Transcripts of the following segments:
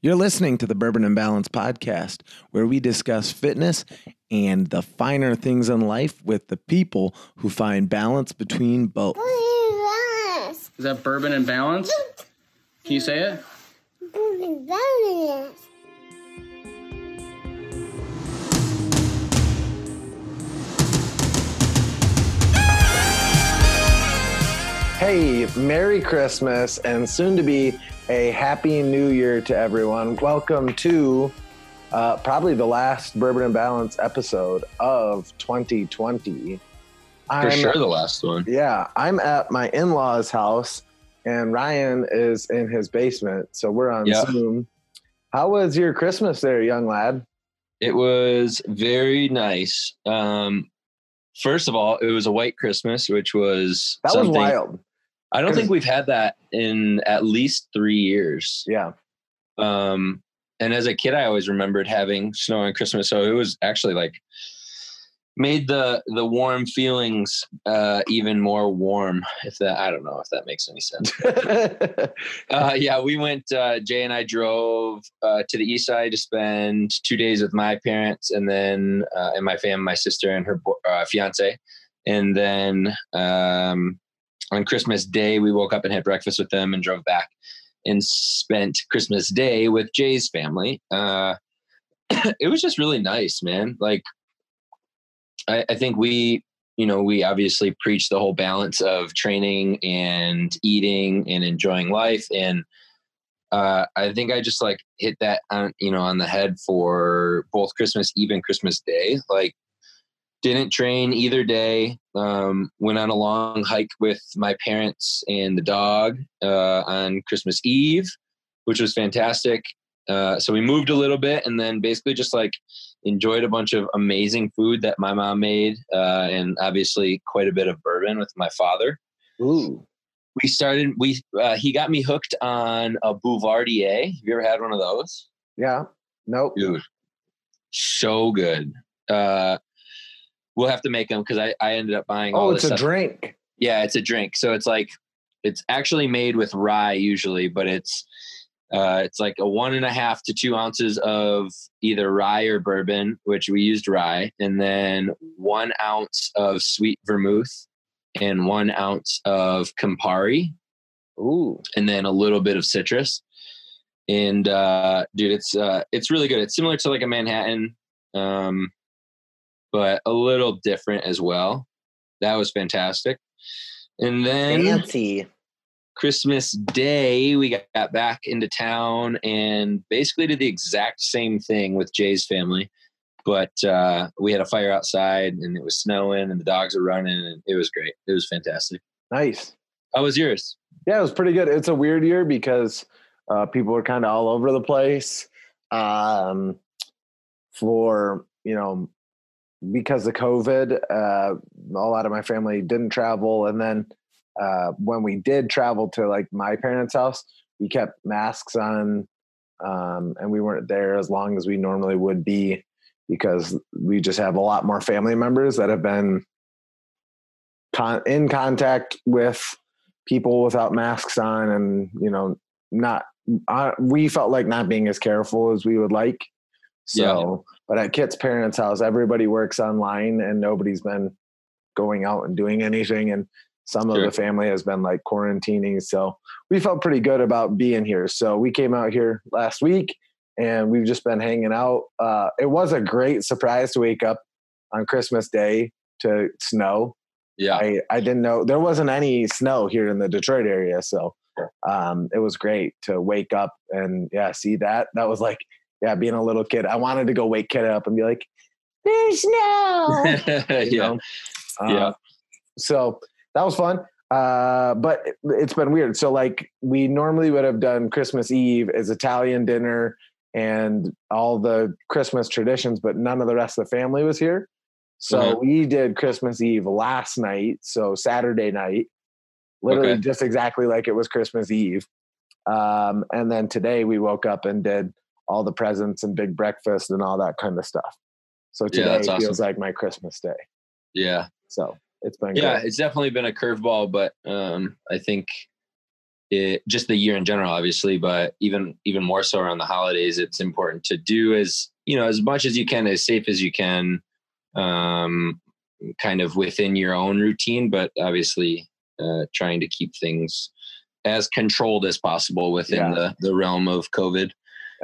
You're listening to the Bourbon and Balance podcast, where we discuss fitness and the finer things in life with the people who find balance between both. Is that bourbon and balance? Can you say it? Hey, Merry Christmas and soon to be a Happy New Year to everyone. Welcome to uh, probably the last Bourbon and Balance episode of 2020. For I'm, sure, the last one. Yeah, I'm at my in law's house and Ryan is in his basement. So we're on Yeah. Zoom. How was your Christmas there, young lad? It was very nice. Um, first of all, it was a white Christmas, which was That was wild. I don't think we've had that in at least three years. Yeah. Um, and as a kid, I always remembered having snow on Christmas, so it was actually like made the the warm feelings uh, even more warm. If that, I don't know if that makes any sense. Uh, yeah, we went. Uh, Jay and I drove uh, to the east side to spend two days with my parents, and then uh, and my fam, my sister and her uh, fiance, and then um, on Christmas Day we woke up and had breakfast with them and drove back and spent Christmas Day with Jay's family. Uh, it was just really nice, man. Like, I, I think we you know, we obviously preach the whole balance of training and eating and enjoying life. And uh, I think I just like hit that on, you know, on the head for both Christmas Eve and Christmas Day. Like, didn't train either day. Um, went on a long hike with my parents and the dog uh, on Christmas Eve, which was fantastic. Uh, so we moved a little bit and then basically just like enjoyed a bunch of amazing food that my mom made uh, and obviously quite a bit of bourbon with my father Ooh. we started we uh, he got me hooked on a boulevardier have you ever had one of those Yeah. Nope. dude so good uh we'll have to make them because I, I ended up buying all Oh, it's a stuff. drink. yeah it's a drink so it's like it's actually made with rye usually but it's uh, it's like a one and a half to two ounces of either rye or bourbon, which we used rye, and then one ounce of sweet vermouth and one ounce of Campari, Ooh. and then a little bit of citrus. And uh, dude, it's uh, it's really good. It's similar to like a Manhattan, um, but a little different as well. That was fantastic. And then Fancy. Christmas Day, we got, got back into town and basically did the exact same thing with Jay's family. But uh, we had a fire outside and it was snowing and the dogs were running and it was great. It was fantastic. Nice. How was yours? Yeah, it was pretty good. It's a weird year because uh, people were kind of all over the place. Um, for you know, because of COVID, uh, a lot of my family didn't travel, and then uh, when we did travel to like my parents' house, we kept masks on, um, and we weren't there as long as we normally would be because we just have a lot more family members that have been con- in contact with people without masks on and you know not uh, we felt like not being as careful as we would like so but at kit's parents house everybody works online and nobody's been going out and doing anything and some Sure. of the family has been like quarantining so we felt pretty good about being here so we came out here last week and we've just been hanging out uh, it was a great surprise to wake up on christmas day to snow Yeah. I, I didn't know there wasn't any snow here in the Detroit area. So um, it was great to wake up and yeah, see that. That was like, yeah, being a little Kit. I wanted to go wake kid up and be like, there's no," yeah. know? Uh, Yeah. So that was fun. Uh, but it, it's been weird. So like we normally would have done Christmas Eve as Italian dinner and all the Christmas traditions, but none of the rest of the family was here. So Mhm. we did Christmas Eve last night, so Saturday night, literally Okay. just exactly like it was Christmas Eve. Um, and then today we woke up and did all the presents and big breakfast and all that kind of stuff. So Yeah, today feels like my Christmas day. Yeah. So it's been Yeah. great. It's definitely been a curveball, but um, I think it, just the year in general, obviously, but even even more so around the holidays, it's important to do as you know as much as you can, as safe as you can, um, kind of within your own routine, but obviously uh, trying to keep things as controlled as possible within Yeah. the the realm of COVID.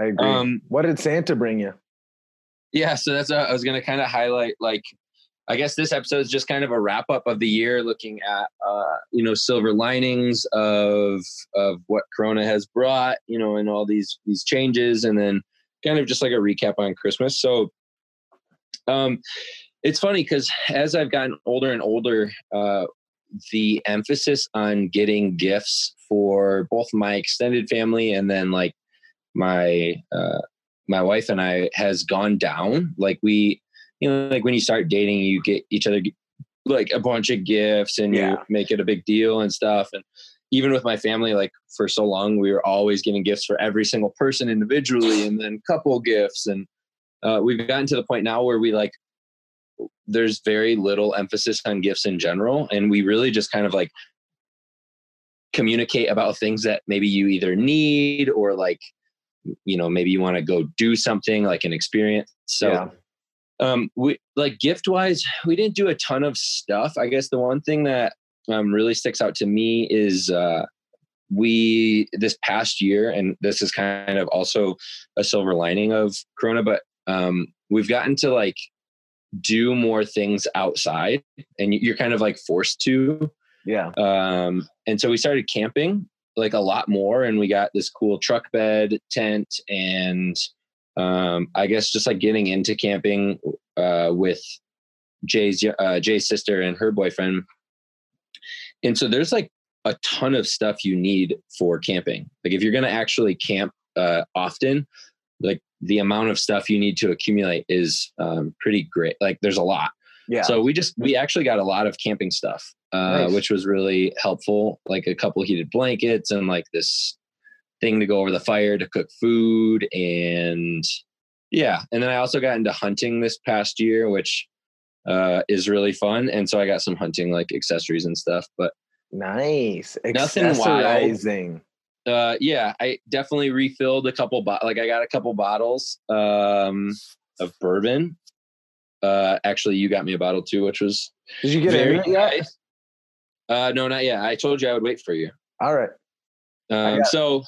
I agree. Um, what did Santa bring you? yeah, so that's uh, I was going to kind of highlight like I guess this episode is just kind of a wrap up of the year, looking at uh, you know silver linings of of what Corona has brought, you know, and all these these changes, and then kind of just like a recap on Christmas. So, um, it's funny because as I've gotten older and older, uh, the emphasis on getting gifts for both my extended family and then like my uh, my wife and I has gone down. Like we, you know, like when you start dating, you get each other like a bunch of gifts and Yeah. you make it a big deal and stuff. And even with my family, like for so long, we were always giving gifts for every single person individually and then couple gifts. And uh, we've gotten to the point now where we like, there's very little emphasis on gifts in general. And we really just kind of like communicate about things that maybe you either need or like, you know, maybe you want to go do something like an experience. So, yeah. um we like gift wise we didn't do a ton of stuff i guess the one thing that um really sticks out to me is uh we this past year and this is kind of also a silver lining of corona but um we've gotten to like do more things outside and you- you're kind of like forced to Yeah. um, and so we started camping like a lot more and we got this cool truck bed tent and um, i guess just like getting into camping uh, with jay's uh, jay's sister and her boyfriend. And so there's like a ton of stuff you need for camping. Like if you're going to actually camp uh, often like the amount of stuff you need to accumulate is um, pretty great. Like there's a lot Yeah. so we just we actually got a lot of camping stuff, uh, Nice. which was really helpful. Like a couple heated blankets and like this thing to go over the fire to cook food and yeah. And then I also got into hunting this past year, which uh, is really fun. And so I got some hunting like accessories and stuff. But nice. Nothing wild. Uh, yeah, I definitely refilled a couple. Bo- like I got a couple bottles um, of bourbon. Uh, actually, you got me a bottle too, which was Did you get very it nice. Uh, no, not yet. I told you I would wait for you. All right. Um, so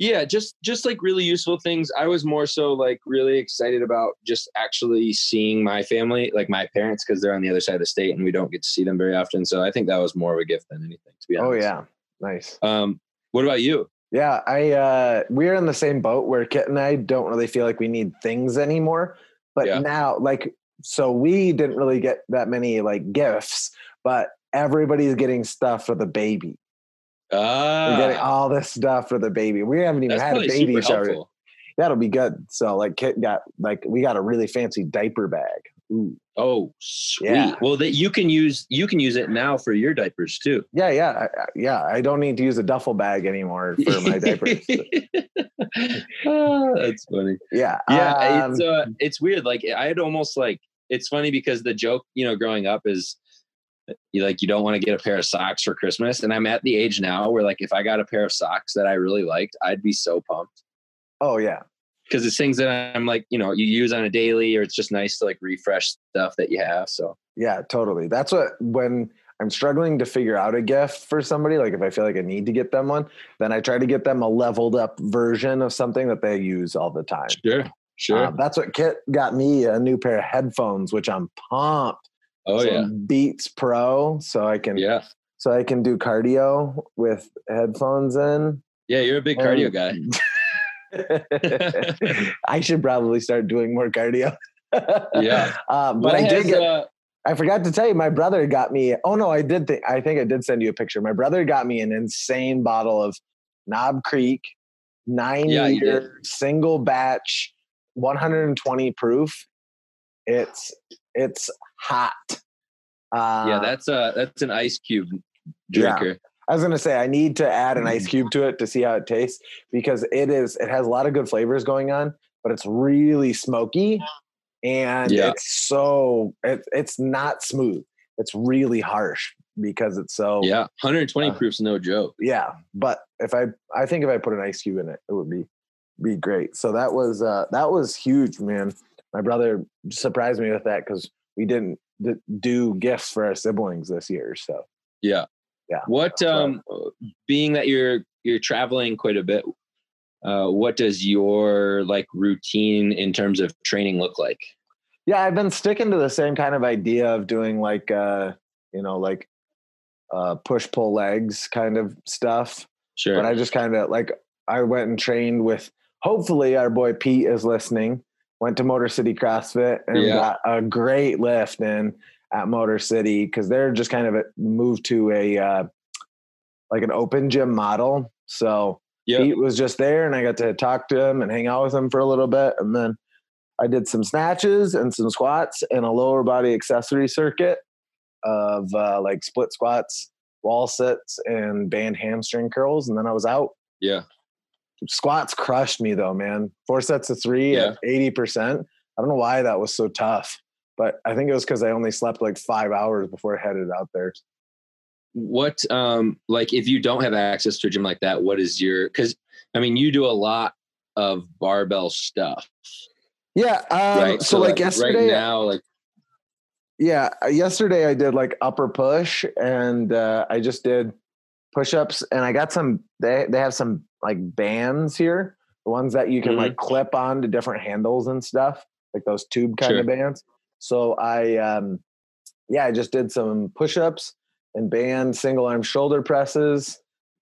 yeah, just just like really useful things. I was more so like really excited about just actually seeing my family, like my parents, because they're on the other side of the state and we don't get to see them very often. So I think that was more of a gift than anything, to be honest. Oh yeah. Nice. Um, what about you? Yeah, I uh we're in the same boat where Kit and I don't really feel like we need things anymore. But Yeah. now like so we didn't really get that many like gifts, but everybody's getting stuff for the baby. We're getting Ah, all this stuff for the baby. We haven't even that's had a baby shower. helpful. That'll be good. So like Kit got like we got a really fancy diaper bag. Ooh. Oh, sweet. Yeah. Well, that you can use you can use it now for your diapers too. Yeah, yeah, I- yeah. I don't need to use a duffel bag anymore for my diapers. Ah, that's funny. Yeah, yeah um, it's uh it's weird like i had almost like it's funny because the joke you know growing up is you like you don't want to get a pair of socks for christmas and i'm at the age now where like if i got a pair of socks that i really liked i'd be so pumped oh yeah, because it's things that i'm like you know you use on a daily or it's just nice to like refresh stuff that you have so Yeah, totally. That's what when I'm struggling to figure out a gift for somebody, like if I feel like I need to get them one, then I try to get them a leveled up version of something that they use all the time. sure sure Um, that's what Kit got me a new pair of headphones, which I'm pumped. oh Some yeah Beats Pro, so I can yeah so I can do cardio with headphones in. yeah you're a big cardio Um, guy I should probably start doing more cardio. Yeah. Uh, but What I did get uh, I forgot to tell you, my brother got me. Oh no, I did think. I think I did send you a picture. My brother got me an insane bottle of Knob Creek, nine yeah, year single batch, 120 proof. It's it's hot. Uh, yeah that's uh that's an ice cube Yeah. I was gonna say I need to add an Mm. ice cube to it to see how it tastes because it is it has a lot of good flavors going on, but it's really smoky and Yeah. it's so it, it's not smooth. It's really harsh. because it's so Yeah, 120 Uh, proof's no joke. yeah. But if I I think if I put an ice cube in it, it would be be great. So that was uh that was huge, man. My brother surprised me with that because we didn't d- do gifts for our siblings this year. So Yeah. Yeah. What um being that you're you're traveling quite a bit, uh what does your like routine in terms of training look like? yeah, I've been sticking to the same kind of idea of doing like uh you know like uh push pull legs kind of stuff. Sure. But I just kind of like I went and trained with hopefully our boy Pete is listening. Went to Motor City CrossFit and Yeah. got a great lift in at Motor City because they're just kind of moved to a uh, like an open gym model. So yeah. Pete was just there, and I got to talk to him and hang out with him for a little bit, and then I did some snatches and some squats and a lower body accessory circuit of uh, like split squats, wall sits, and band hamstring curls, and then I was out. Yeah. Squats crushed me though, man. Four sets of three Yeah. at eighty percent. I don't know why that was so tough, but I think it was because I only slept like five hours before I headed out there. What um like if you don't have access to a gym like that, what is your cuz I mean you do a lot of barbell stuff, Yeah. Um, right? So, like yesterday, right now like Yeah, uh, yesterday I did like upper push and uh, I just did push-ups and I got some they they have some like bands here, the ones that you can Mhm. like clip on to different handles and stuff, like those tube kind of bands. So I um yeah, I just did some push-ups and band single arm shoulder presses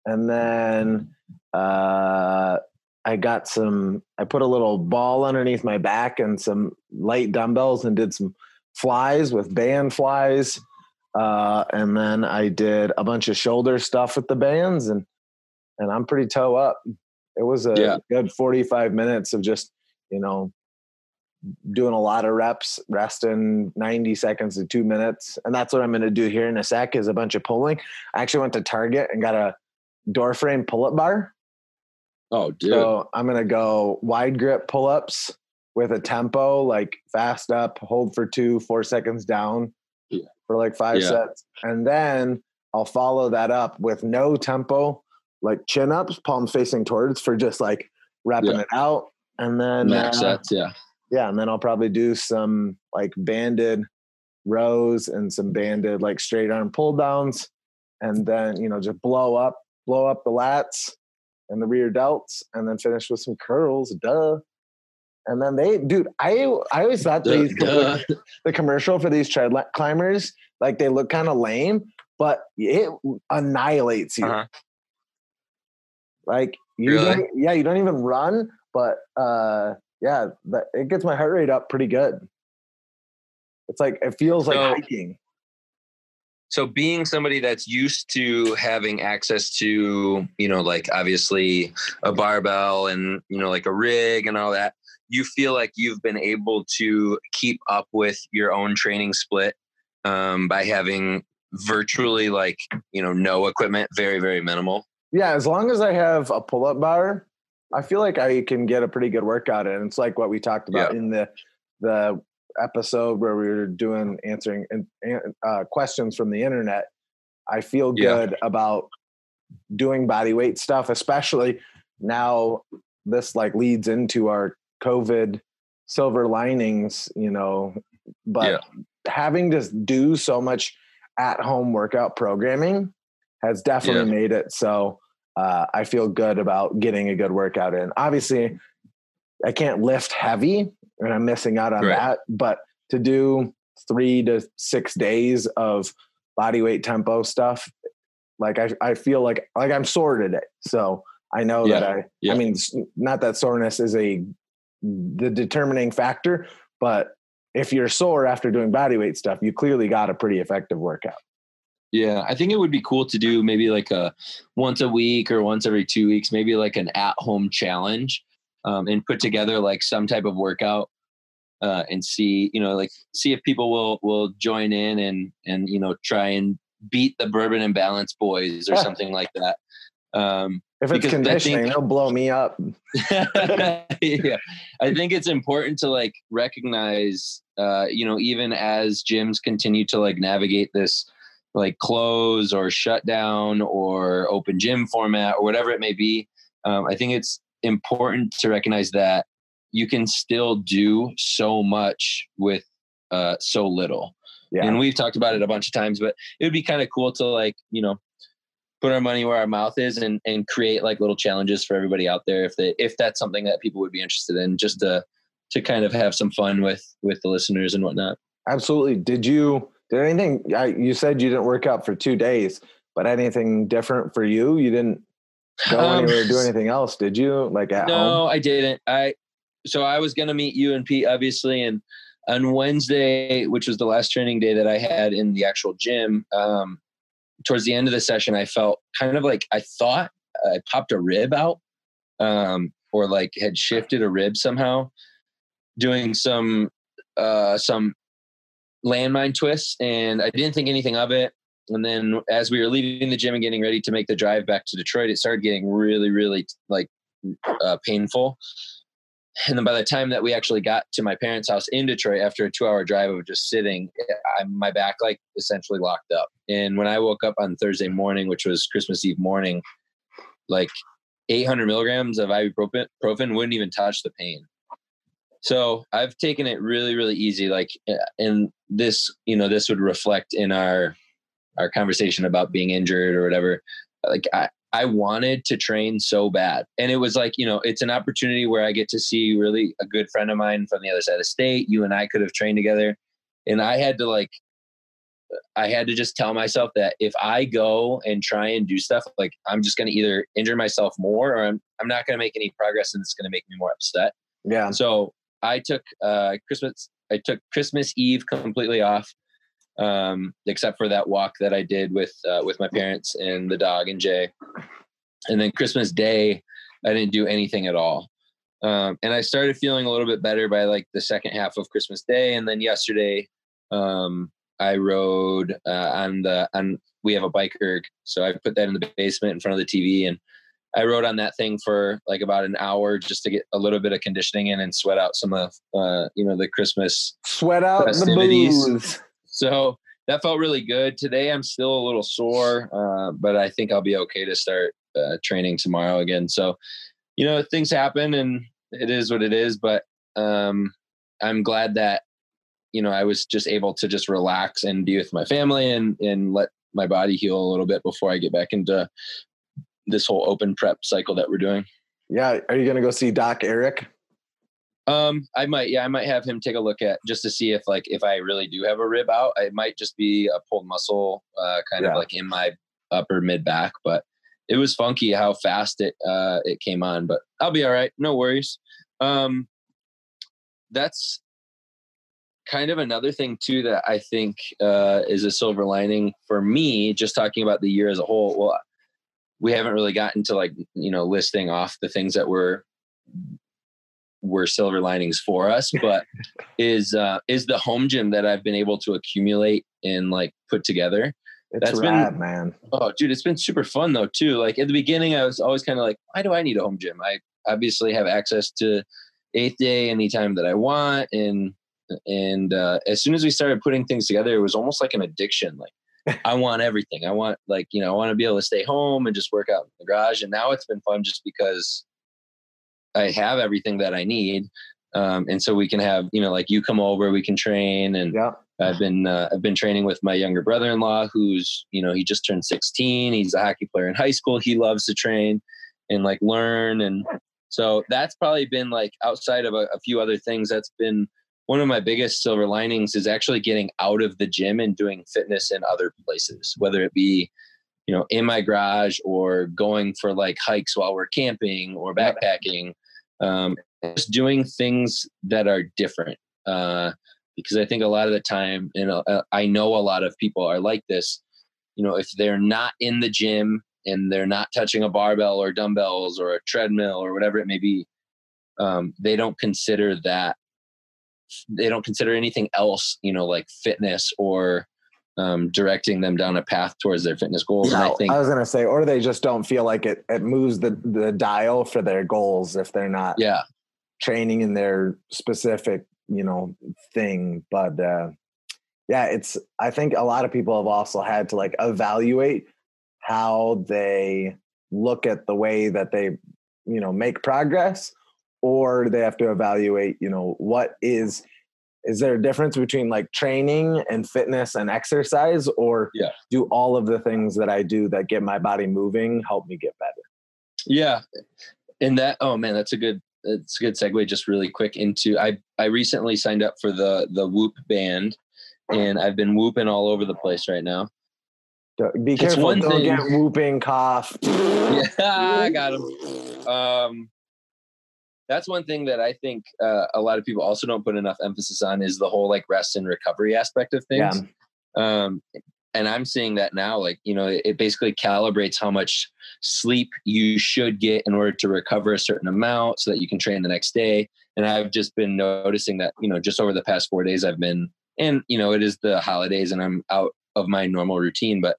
and then uh I got some I put a little ball underneath my back and some light dumbbells and did some flies with band flies. Uh, and then I did a bunch of shoulder stuff with the bands and and I'm pretty toe up. It was a Yeah. good 45 minutes of just, you know, doing a lot of reps, resting 90 seconds to two minutes. And that's what I'm gonna do here in a sec is a bunch of pulling. I actually went to Target and got a door frame pull-up bar. oh dude. So I'm gonna go wide grip pull ups with a tempo like fast up, hold for two, four seconds down Yeah. for like five Yeah. sets. And then I'll follow that up with no tempo, like chin ups, palms facing towards for just like wrapping Yeah. it out. And then Max uh, sets, yeah. Yeah, and then I'll probably do some like banded rows and some banded like straight arm pull downs, and then you know just blow up, blow up the lats and the rear delts, and then finish with some curls. Duh. And then they, dude, I I always thought Duh, these duh. the commercial for these tread climbers like they look kind of lame, but it annihilates you. Uh-huh. Like you Really? yeah, you don't even run, but uh yeah, that it gets my heart rate up pretty good. It's like it feels like So- hiking. so being somebody that's used to having access to you know like obviously a barbell and you know like a rig and all that you feel like you've been able to keep up with your own training split um, by having virtually like you know no equipment very very minimal Yeah, as long as I have a pull-up bar, I feel like I can get a pretty good workout in. It's like what we talked about in the the episode where we were doing answering an- uh, questions from the internet. I feel Yeah. good about doing body weight stuff, especially now. This like leads into our COVID silver linings, you know. But Yeah. having to do so much at home workout programming has definitely made it so uh, I feel good about getting a good workout in. Obviously, I can't lift heavy and I'm missing out on Right. that, but to do three to six days of body weight tempo stuff, like I, I feel like like I'm sore today. So I know that I Yeah. I mean not that soreness is a the determining factor, but if you're sore after doing body weight stuff, you clearly got a pretty effective workout. Yeah, I think it would be cool to do maybe like a once a week or once every two weeks, maybe like an at home challenge um, and put together like some type of workout uh, and see, you know, like see if people will will join in and and you know try and beat the bourbon and balance boys or Yeah. something like that. Um, If it's Because I conditioning, think- it'll blow me up. yeah, I think it's important to like recognize, uh, you know, even as gyms continue to like navigate this like close or shut down or open gym format or whatever it may be. Um, I think it's important to recognize that you can still do so much with uh, so little. Yeah. And we've talked about it a bunch of times, but it would be kind of cool to like, you know, put our money where our mouth is and, and create like little challenges for everybody out there if they if that's something that people would be interested in just to to kind of have some fun with with the listeners and whatnot absolutely did you did anything I, you said you didn't work out for two days but anything different for you you didn't go um, anywhere do anything else did you like at no home? i didn't i so i was gonna meet you and pete obviously and on wednesday which was the last training day that i had in the actual gym um towards the end of the session, I felt kind of like I thought I popped a rib out, um, or like had shifted a rib somehow, doing some uh, some landmine twists, and I didn't think anything of it. And then as we were leaving the gym and getting ready to make the drive back to Detroit, it started getting really, really like uh, painful and then by the time that we actually got to my parents' house in Detroit after a two hour drive of just sitting, I, my back like essentially locked up. And when I woke up on Thursday morning, which was Christmas Eve morning, like 800 milligrams of ibuprofen wouldn't even touch the pain. So I've taken it really, really easy. Like, eh, and this, you know, this would reflect in our our conversation about being injured or whatever. Like, I, I wanted to train so bad. And it was like, you know, it's an opportunity where I get to see really a good friend of mine from the other side of the state. You and I could have trained together. And I had to like, I had to just tell myself that if I go and try and do stuff, like I'm just going to either injure myself more or I'm, I'm not going to make any progress and it's going to make me more upset. Yeah. So I took uh, Christmas, I took Christmas Eve completely off um, except for that walk that I did with uh, with my parents and the dog and Jay. And then Christmas Day, I didn't do anything at all. Um, and I started feeling a little bit better by like the second half of Christmas Day. And then yesterday, um, I rode uh, on the on. We have a bike erg, so I put that in the basement in front of the TV, and I rode on that thing for like about an hour just to get a little bit of conditioning in and sweat out some of uh, you know the Christmas sweat out festivities. the booze. So that felt really good. Today I'm still a little sore, uh, but I think I'll be okay to start uh, training tomorrow again. So, you know, things happen and it is what it is. But um, I'm glad that you know I was just able to just relax and be with my family and and let my body heal a little bit before I get back into this whole open prep cycle that we're doing. Yeah, are you going to go see Doc Eric? Um, I might, yeah, I might have him take a look at just to see if like if I really do have a rib out. It might just be a pulled muscle, uh, kind yeah. of like in my upper mid back. But it was funky how fast it uh, it came on. But I'll be all right, no worries. Um, that's kind of another thing too that I think uh, is a silver lining for me. Just talking about the year as a whole. Well, we haven't really gotten to like you know listing off the things that were were silver linings for us, but is uh, is the home gym that I've been able to accumulate and like put together. It's That's rad, been, man. Oh, dude, it's been super fun though too. Like at the beginning, I was always kind of like, why do I need a home gym? I obviously have access to eighth day anytime that I want, and and uh, as soon as we started putting things together, it was almost like an addiction. Like I want everything. I want like you know I want to be able to stay home and just work out in the garage. And now it's been fun just because I have everything that I need. Um, and so we can have, you know, like you come over, we can train. And yeah. I've been, uh, I've been training with my younger brother-in-law who's, you know, he just turned 16. He's a hockey player in high school. He loves to train and like learn. And so that's probably been like outside of a, a few other things. That's been one of my biggest silver linings is actually getting out of the gym and doing fitness in other places, whether it be, you know, in my garage or going for like hikes while we're camping or backpacking, um, just doing things that are different. Uh, because I think a lot of the time, and uh, I know a lot of people are like this. You know, if they're not in the gym and they're not touching a barbell or dumbbells or a treadmill or whatever it may be, um, they don't consider that. They don't consider anything else, you know, like fitness or um, directing them down a path towards their fitness goals. And I think I was going to say, or they just don't feel like it, it moves the, the dial for their goals if they're not yeah training in their specific, you know, thing. But, uh, yeah, it's I think a lot of people have also had to like evaluate how they look at the way that they, you know, make progress or they have to evaluate, you know, what is is there a difference between like training and fitness and exercise or Yeah. do all of the things that I do that get my body moving help me get better? Yeah. And that oh man, that's a good it's a good segue just really quick into I I recently signed up for the the Whoop band and I've been whooping all over the place right now. Be It's careful, one don't thing- get whooping cough. Yeah, I got him. Um that's one thing that I think uh, a lot of people also don't put enough emphasis on is the whole like rest and recovery aspect of Yeah. things. Um, and I'm seeing that now, like, you know, it, it basically calibrates how much sleep you should get in order to recover a certain amount so that you can train the next day. And I've just been noticing that, you know, just over the past four days, I've been, and, you know, it is the holidays and I'm out of my normal routine, but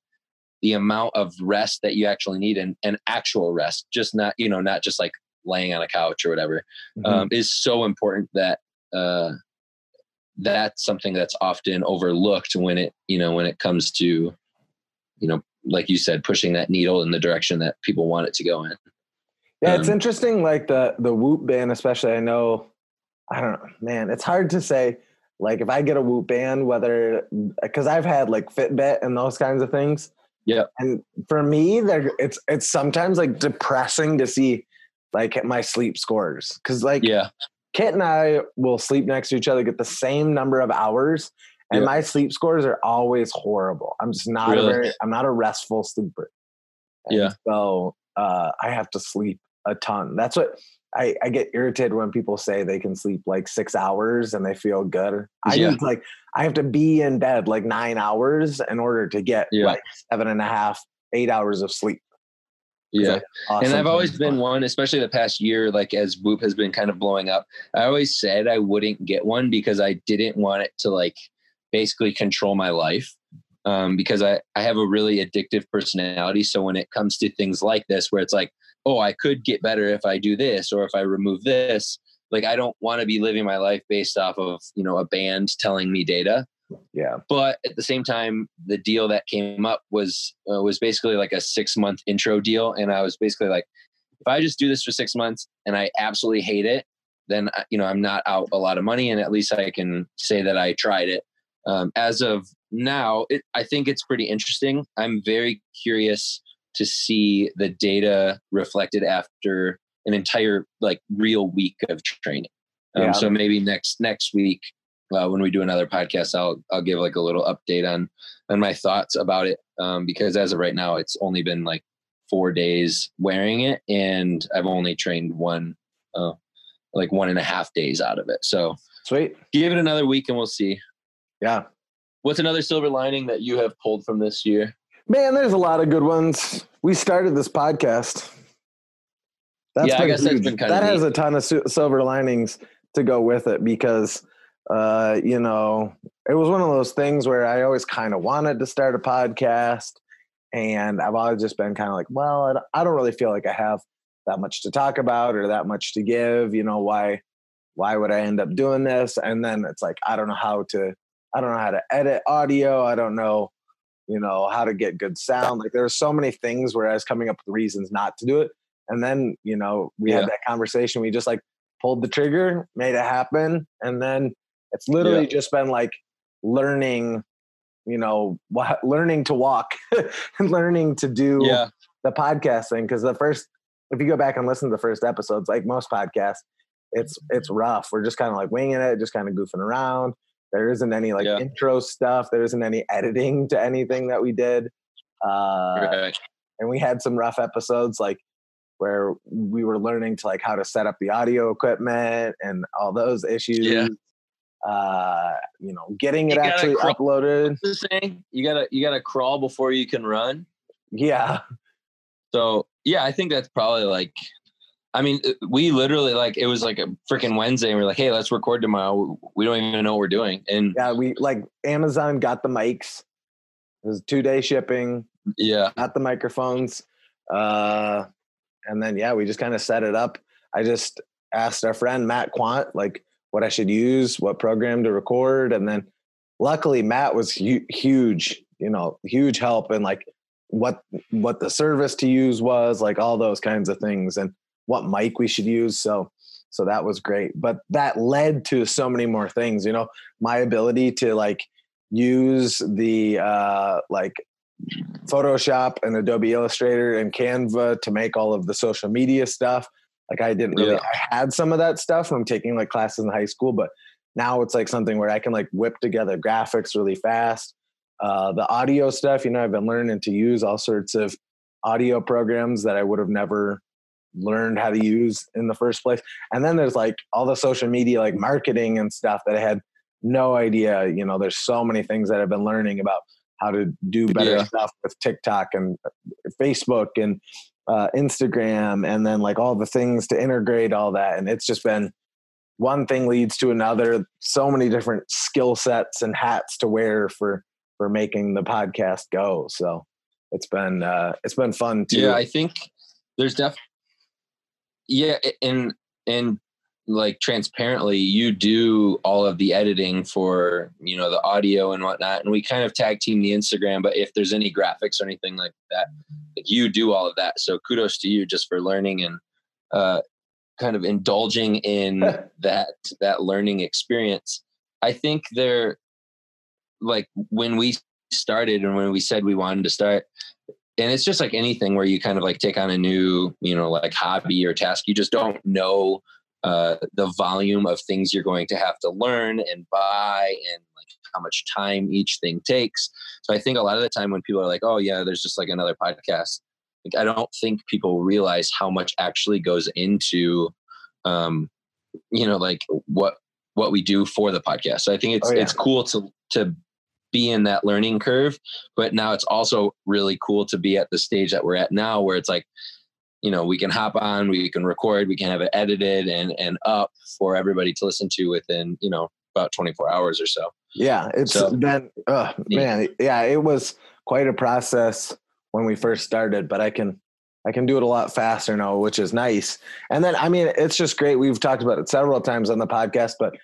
the amount of rest that you actually need and, and actual rest, just not, you know, not just like laying on a couch or whatever, Mhm. um, is so important that uh, that's something that's often overlooked when it you know when it comes to you know like you said pushing that needle in the direction that people want it to go in Yeah, it's Um, interesting. Like the the Whoop band, especially. I know. I don't know, man. It's hard to say. Like if I get a Whoop band, whether because I've had like Fitbit and those kinds of things. Yeah. And for me, they're it's it's sometimes like depressing to see like my sleep scores because like yeah Kit and I will sleep next to each other, get the same number of hours, and Yeah. my sleep scores are always horrible. I'm just not Really? a very I'm not a restful sleeper. And Yeah. So uh, I have to sleep a ton. That's what I, I get irritated when people say they can sleep like six hours and they feel good. I Yeah. need like I have to be in bed like nine hours in order to get Yeah. like seven and a half, eight hours of sleep. Yeah Uh, and I've always been one, especially the past year, like as Whoop has been kind of blowing up. I always said I wouldn't get one because I didn't want it to like basically control my life. Um, because I, I have a really addictive personality. So when it comes to things like this, where it's like, oh, I could get better if I do this or if I remove this, like I don't want to be living my life based off of, you know, a band telling me data yeah. but at the same time the deal that came up was uh, was basically like a six month intro deal. And i was basically like if i just do this for six months and i absolutely hate it then uh, you know i'm not out a lot of money. And at least i can say that i tried it. Um, as of now it, i think it's pretty interesting. I'm very curious to see the data reflected after an entire like real week of training. Um, Yeah. so maybe next next week uh, when we do another podcast, I'll I'll give like a little update on on my thoughts about it. Um, because as of right now, it's only been like four days wearing it, and I've only trained one, uh, like one and a half days out of it. So Sweet. give it another week, and we'll see. Yeah. What's another silver lining that you have pulled from this year? Man, there's a lot of good ones. We started this podcast. Yeah, I guess that's huge. been kinda that has neat. a ton of silver linings to go with it because, uh, you know, it was one of those things where I always kind of wanted to start a podcast, and I've always just been kind of like, well, I don't- I don't really feel like I have that much to talk about or that much to give. You know, why, why would I end up doing this? And then it's like I don't know how to, I don't know how to edit audio. I don't know you know how to get good sound like there were so many things where i was coming up with reasons not to do it and then you know we Yeah. had that conversation we just like pulled the trigger made it happen and then it's literally Yeah. just been like learning you know learning to walk and learning to do Yeah, the podcast thing because the first if you go back and listen to the first episodes like most podcasts it's it's rough we're just kind of like winging it just kind of goofing around there isn't any like Yeah. intro stuff there isn't any editing to anything that we did uh right. and we had some rough episodes like where we were learning to like how to set up the audio equipment and all those issues Yeah. Uh you know getting it You actually crawl. uploaded The saying you gotta you gotta crawl before you can run. yeah So yeah, I think that's probably like. I mean, uh, we literally like it was like a freaking Wednesday, and we are like, "Hey, let's record tomorrow." We don't even know what we're doing, and yeah we like amazon got the mics it was two day shipping yeah, got the microphones uh and then yeah we just kind of set it up i just asked our friend matt quant like what i should use what program to record and then luckily Matt was hu- huge, you know, huge help in like what what the service to use was, like all those kinds of things, and what mic we should use. So so that was great. But that led to so many more things. You know, my ability to like use the uh, like Photoshop and Adobe Illustrator and Canva to make all of the social media stuff. Like I didn't really, Yeah. I had some of that stuff from taking like classes in high school, but now it's like something where I can like whip together graphics really fast. Uh, the audio stuff, you know, I've been learning to use all sorts of audio programs that I would have never learned how to use in the first place. And then there's like all the social media, like marketing and stuff that I had no idea. You know, there's so many things that I've been learning about how to do better Yeah. stuff with TikTok and uh, Facebook and uh, Instagram, and then like all the things to integrate all that. And it's just been one thing leads to another. So many different skill sets and hats to wear for for making the podcast go. So it's been uh, it's been fun too. Yeah, I think there's def. Yeah, and and like transparently, you do all of the editing for you know the audio and whatnot, and we kind of tag team the Instagram. But if there's any graphics or anything like that, like, you do all of that. So kudos to you just for learning and uh, kind of indulging in that that learning experience. I think there, like when we started and when we said we wanted to start and it's just like anything where you kind of like take on a new you know like hobby or task you just don't know uh, the volume of things you're going to have to learn and buy and like how much time each thing takes so i think a lot of the time when people are like oh yeah there's just like another podcast like i don't think people realize how much actually goes into um you know like what what we do for the podcast so i think it's Oh, yeah. it's cool to to be in that learning curve but now it's also really cool to be at the stage that we're at now where it's like you know we can hop on we can record we can have it edited and and up for everybody to listen to within you know about 24 hours or so Yeah, it's So- been uh, man, yeah, it was quite a process when we first started, but I can I can do it a lot faster now, which is nice. And then I mean, it's just great. We've talked about it several times on the podcast, but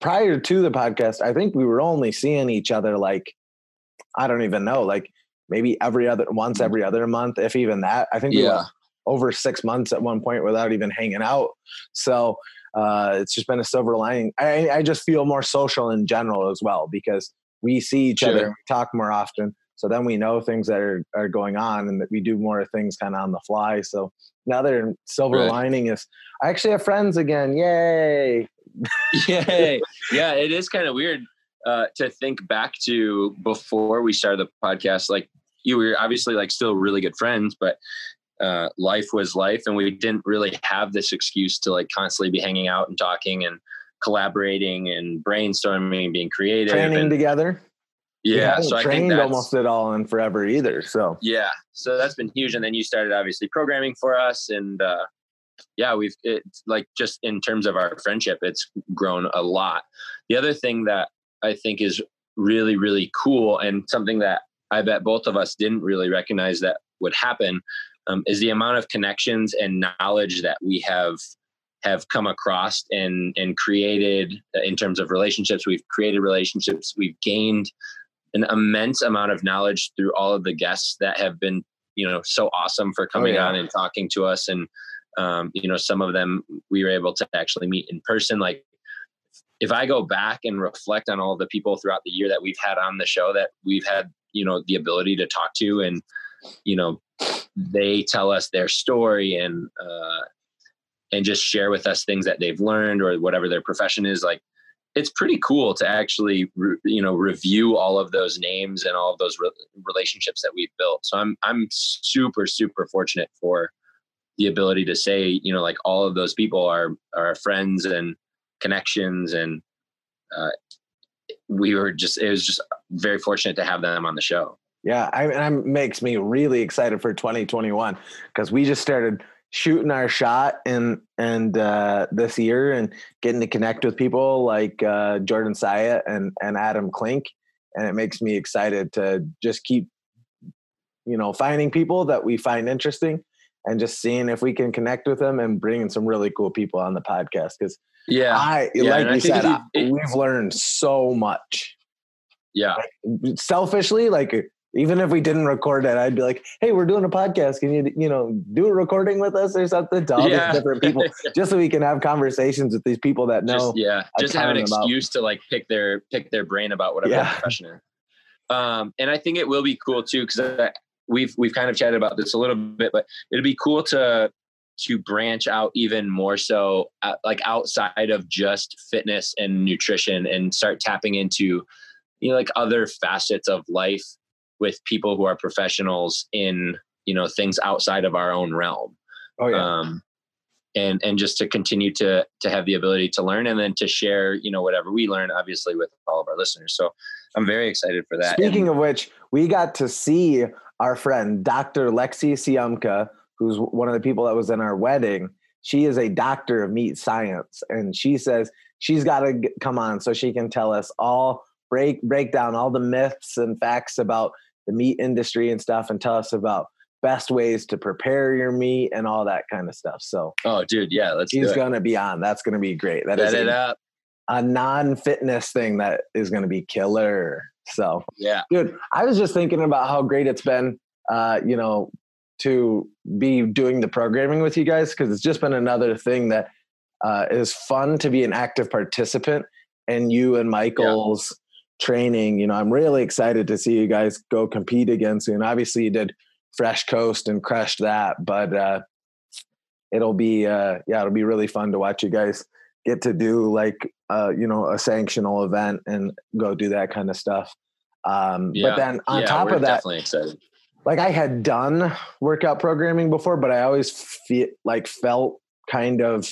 prior to the podcast, I think we were only seeing each other like I don't even know, like maybe every other once every other month, if even that. I think we yeah went over six months at one point without even hanging out. So uh, it's just been a silver lining. I, I just feel more social in general as well because we see each other Sure. and we talk more often. So then we know things that are, are going on and that we do more things kind of on the fly. So another silver Right. lining is I actually have friends again. Yay. Yay. yeah, it is kind of weird uh, to think back to before we started the podcast. Like you were obviously like still really good friends, but uh, life was life, and we didn't really have this excuse to like constantly be hanging out and talking and collaborating and brainstorming and being creative. Training and, together. Yeah, haven't so I think trained that's almost at all in forever either. So yeah so that's been huge and then you started obviously programming for us and uh yeah we've it's like just in terms of our friendship it's grown a lot the other thing that i think is really really cool and something that i bet both of us didn't really recognize that would happen um, is the amount of connections and knowledge that we have have come across and and created uh, in terms of relationships. We've created relationships. We've gained an immense amount of knowledge through all of the guests that have been you know so awesome for coming yeah. on and talking to us. And um, you know some of them we were able to actually meet in person. Like if i go back and reflect on all the people throughout the year that we've had on the show that we've had you know the ability to talk to and you know they tell us their story and uh and just share with us things that they've learned or whatever their profession is like it's pretty cool to actually re, you know review all of those names and all of those re- relationships that we've built. So i'm i'm super super fortunate for the ability to say you know like all of those people are are friends and connections and uh, we were just it was just very fortunate to have them on the show Yeah, I, and it makes me really excited for 2021 because we just started shooting our shot in and uh, this year and getting to connect with people like uh, Jordan Syatt and and Adam Klink, and it makes me excited to just keep, you know, finding people that we find interesting and just seeing if we can connect with them and bringing some really cool people on the podcast because yeah I Yeah, like and you said it- it- we've learned so much. Yeah. Selfishly, like even if we didn't record it, I'd be like, "Hey, we're doing a podcast. Can you, you know, do a recording with us or something to all Yeah. these different people, just so we can have conversations with these people that know." just, yeah just have an about- excuse to like pick their pick their brain about whatever Yeah. profession is um and i think it will be cool too because we've we've kind of chatted about this a little bit but it'd be cool to to branch out even more so uh, like outside of just fitness and nutrition and start tapping into you know like other facets of life with people who are professionals in you know things outside of our own realm oh yeah, um, and and just to continue to to have the ability to learn and then to share you know whatever we learn obviously with all of our listeners so i'm very excited for that Speaking And- of which, we got to see our friend Dr. Lexi Siamka, who's one of the people that was in our wedding. She is a doctor of meat science, and she says she's got to come on so she can tell us all break break down all the myths and facts about the meat industry and stuff, and tell us about best ways to prepare your meat and all that kind of stuff. So oh dude yeah let's she's do it. going to be on. That's to be great. That is it a, up a non-fitness thing that is to be killer. So yeah dude i was just thinking about how great it's been uh you know to be doing the programming with you guys because it's just been another thing that uh is fun to be an active participant And you and michael's training you know i'm really excited to see you guys go compete again soon. Obviously you did fresh coast and crushed that but uh it'll be uh yeah it'll be really fun to watch you guys get to do like uh you know a sanctional event and go do that kind of stuff. Um Yeah. but then on yeah, top of that definitely excited. like I had done workout programming before, but I always feel like felt kind of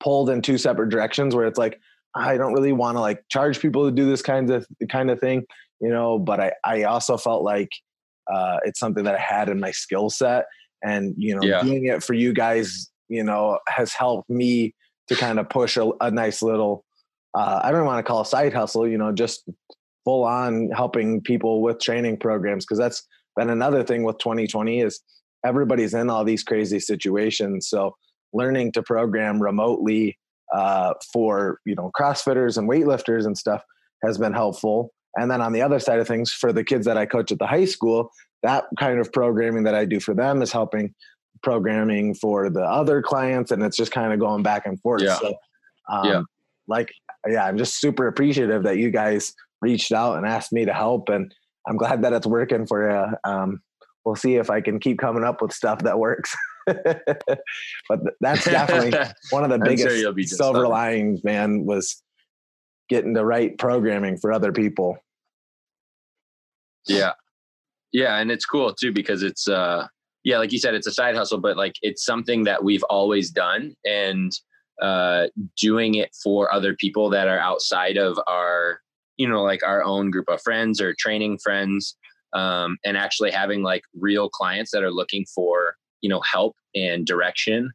pulled in two separate directions where it's like I don't really want to like charge people to do this kind of kind of thing, you know, but I I also felt like uh it's something that I had in my skill set and you know Yeah. doing it for you guys, you know, has helped me to kind of push a, a nice little uh I don't want to call a side hustle, you know, just full on helping people with training programs because that's been another thing with 2020 is everybody's in all these crazy situations so learning to program remotely uh, for you know crossfitters and weightlifters and stuff has been helpful and then on the other side of things for the kids that i coach at the high school that kind of programming that i do for them is helping programming for the other clients and it's just kind of going back and forth Yeah. so um, Yeah. like yeah i'm just super appreciative that you guys reached out and asked me to help and i'm glad that it's working for you um, we'll see if i can keep coming up with stuff that works but that's definitely one of the sure biggest just silver fine. linings man was getting the right programming for other people yeah yeah and it's cool too because it's uh yeah like you said it's a side hustle but like it's something that we've always done and uh doing it for other people that are outside of our you know like our own group of friends or training friends um and actually having like real clients that are looking for you know help and direction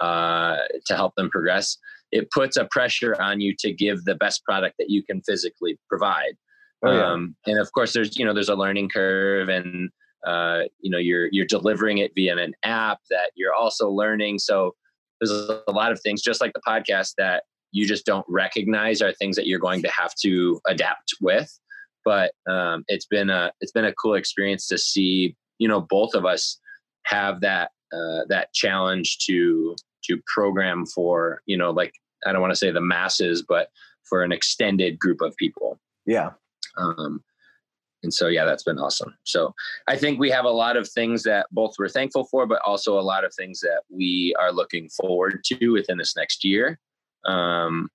uh to help them progress it puts a pressure on you to give the best product that you can physically provide. Oh, yeah. um, and of course there's you know there's a learning curve and uh, you know you're you're delivering it via an app that you're also learning. So there's a lot of things just like the podcast that you just don't recognize are things that you're going to have to adapt with. But um, it's been a it's been a cool experience to see you know both of us have that uh, that challenge to to program for you know like i don't want to say the masses but for an extended group of people. Yeah. Um, and so yeah that's been awesome. So i think we have a lot of things that both we're thankful for but also a lot of things that we are looking forward to within this next year. Um,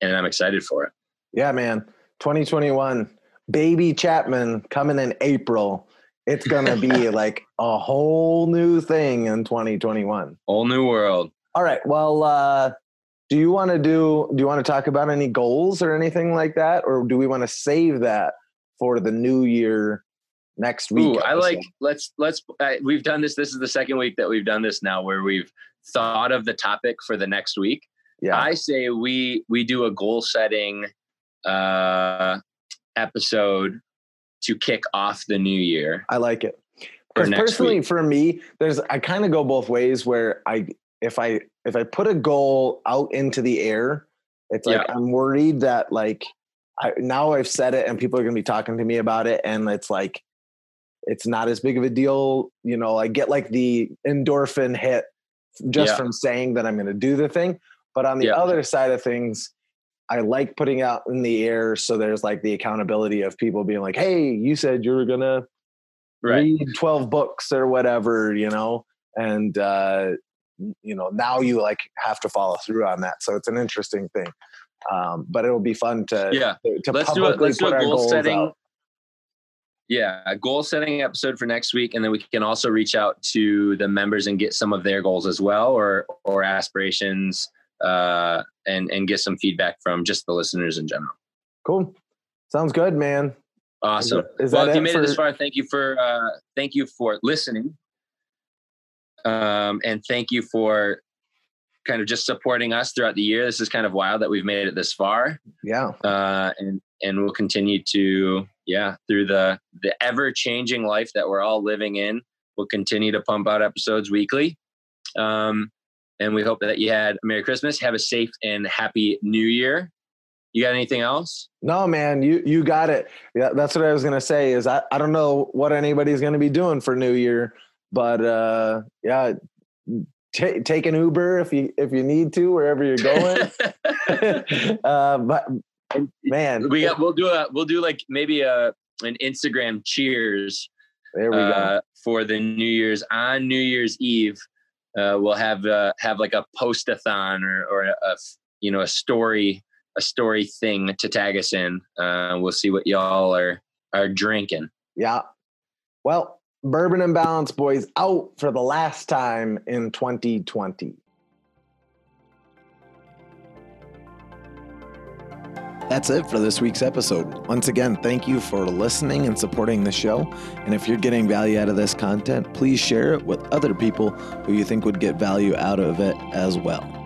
and i'm excited for it. Yeah man. 2021 baby chapman coming in april it's gonna be like a whole new thing in 2021 whole new world. All right well uh do you want to do do you want to talk about any goals or anything like that? Or do we want to save that for the new year next week Ooh, I like let's let's uh, we've done this this is the second week that we've done this now where we've thought of the topic for the next week. Yeah. I say we we do a goal setting uh episode to kick off the new year. I like it. Because personally, week. for me, there's I kind of go both ways. Where I if I if I put a goal out into the air, it's like I'm worried that like I, now I've said it and people are going to be talking to me about it. And it's like, it's not as big of a deal. You know, I get like the endorphin hit just Yeah. from saying that I'm going to do the thing. But on the Yeah. other side of things, I like putting out in the air. So there's like the accountability of people being like, Hey, you said you were going to Right. read 12 books or whatever, you know, and, uh, you know, now you like have to follow through on that. So it's an interesting thing. Um, but it'll be fun to, Yeah. to, to let's do a let's do a goal setting. out. Yeah, a goal setting episode for next week, and then we can also reach out to the members and get some of their goals as well, or or aspirations, uh, and and get some feedback from just the listeners in general. Cool. Sounds good, man. Awesome. Is well, that if you made it this far, thank you for uh, thank you for listening, um, and thank you for kind of just supporting us throughout the year. This is kind of wild that we've made it this far. Yeah. uh, and and we'll continue to yeah through the the ever changing life that we're all living in. We'll continue to pump out episodes weekly, um, and we hope that you had a Merry Christmas. Have a safe and happy New Year. You got anything else? No, man, you you got it. Yeah, that's what I was gonna say. Is I, I don't know what anybody's gonna be doing for New Year, but uh, yeah, ta take an Uber if you if you need to wherever you're going. uh, but man, we got. We'll do a. We'll do like maybe a an Instagram cheers there we go. uh, for the New Year's on New Year's Eve. Uh, we'll have uh, have like a post-a-thon or or a, you know a story a story thing to tag us in. Uh, we'll see what y'all are are drinking. Yeah. Well, Bourbon and Balance Boys out for the last time in 2020. That's it for this week's episode. Once again, thank you for listening and supporting the show. And if you're getting value out of this content, please share it with other people who you think would get value out of it as well.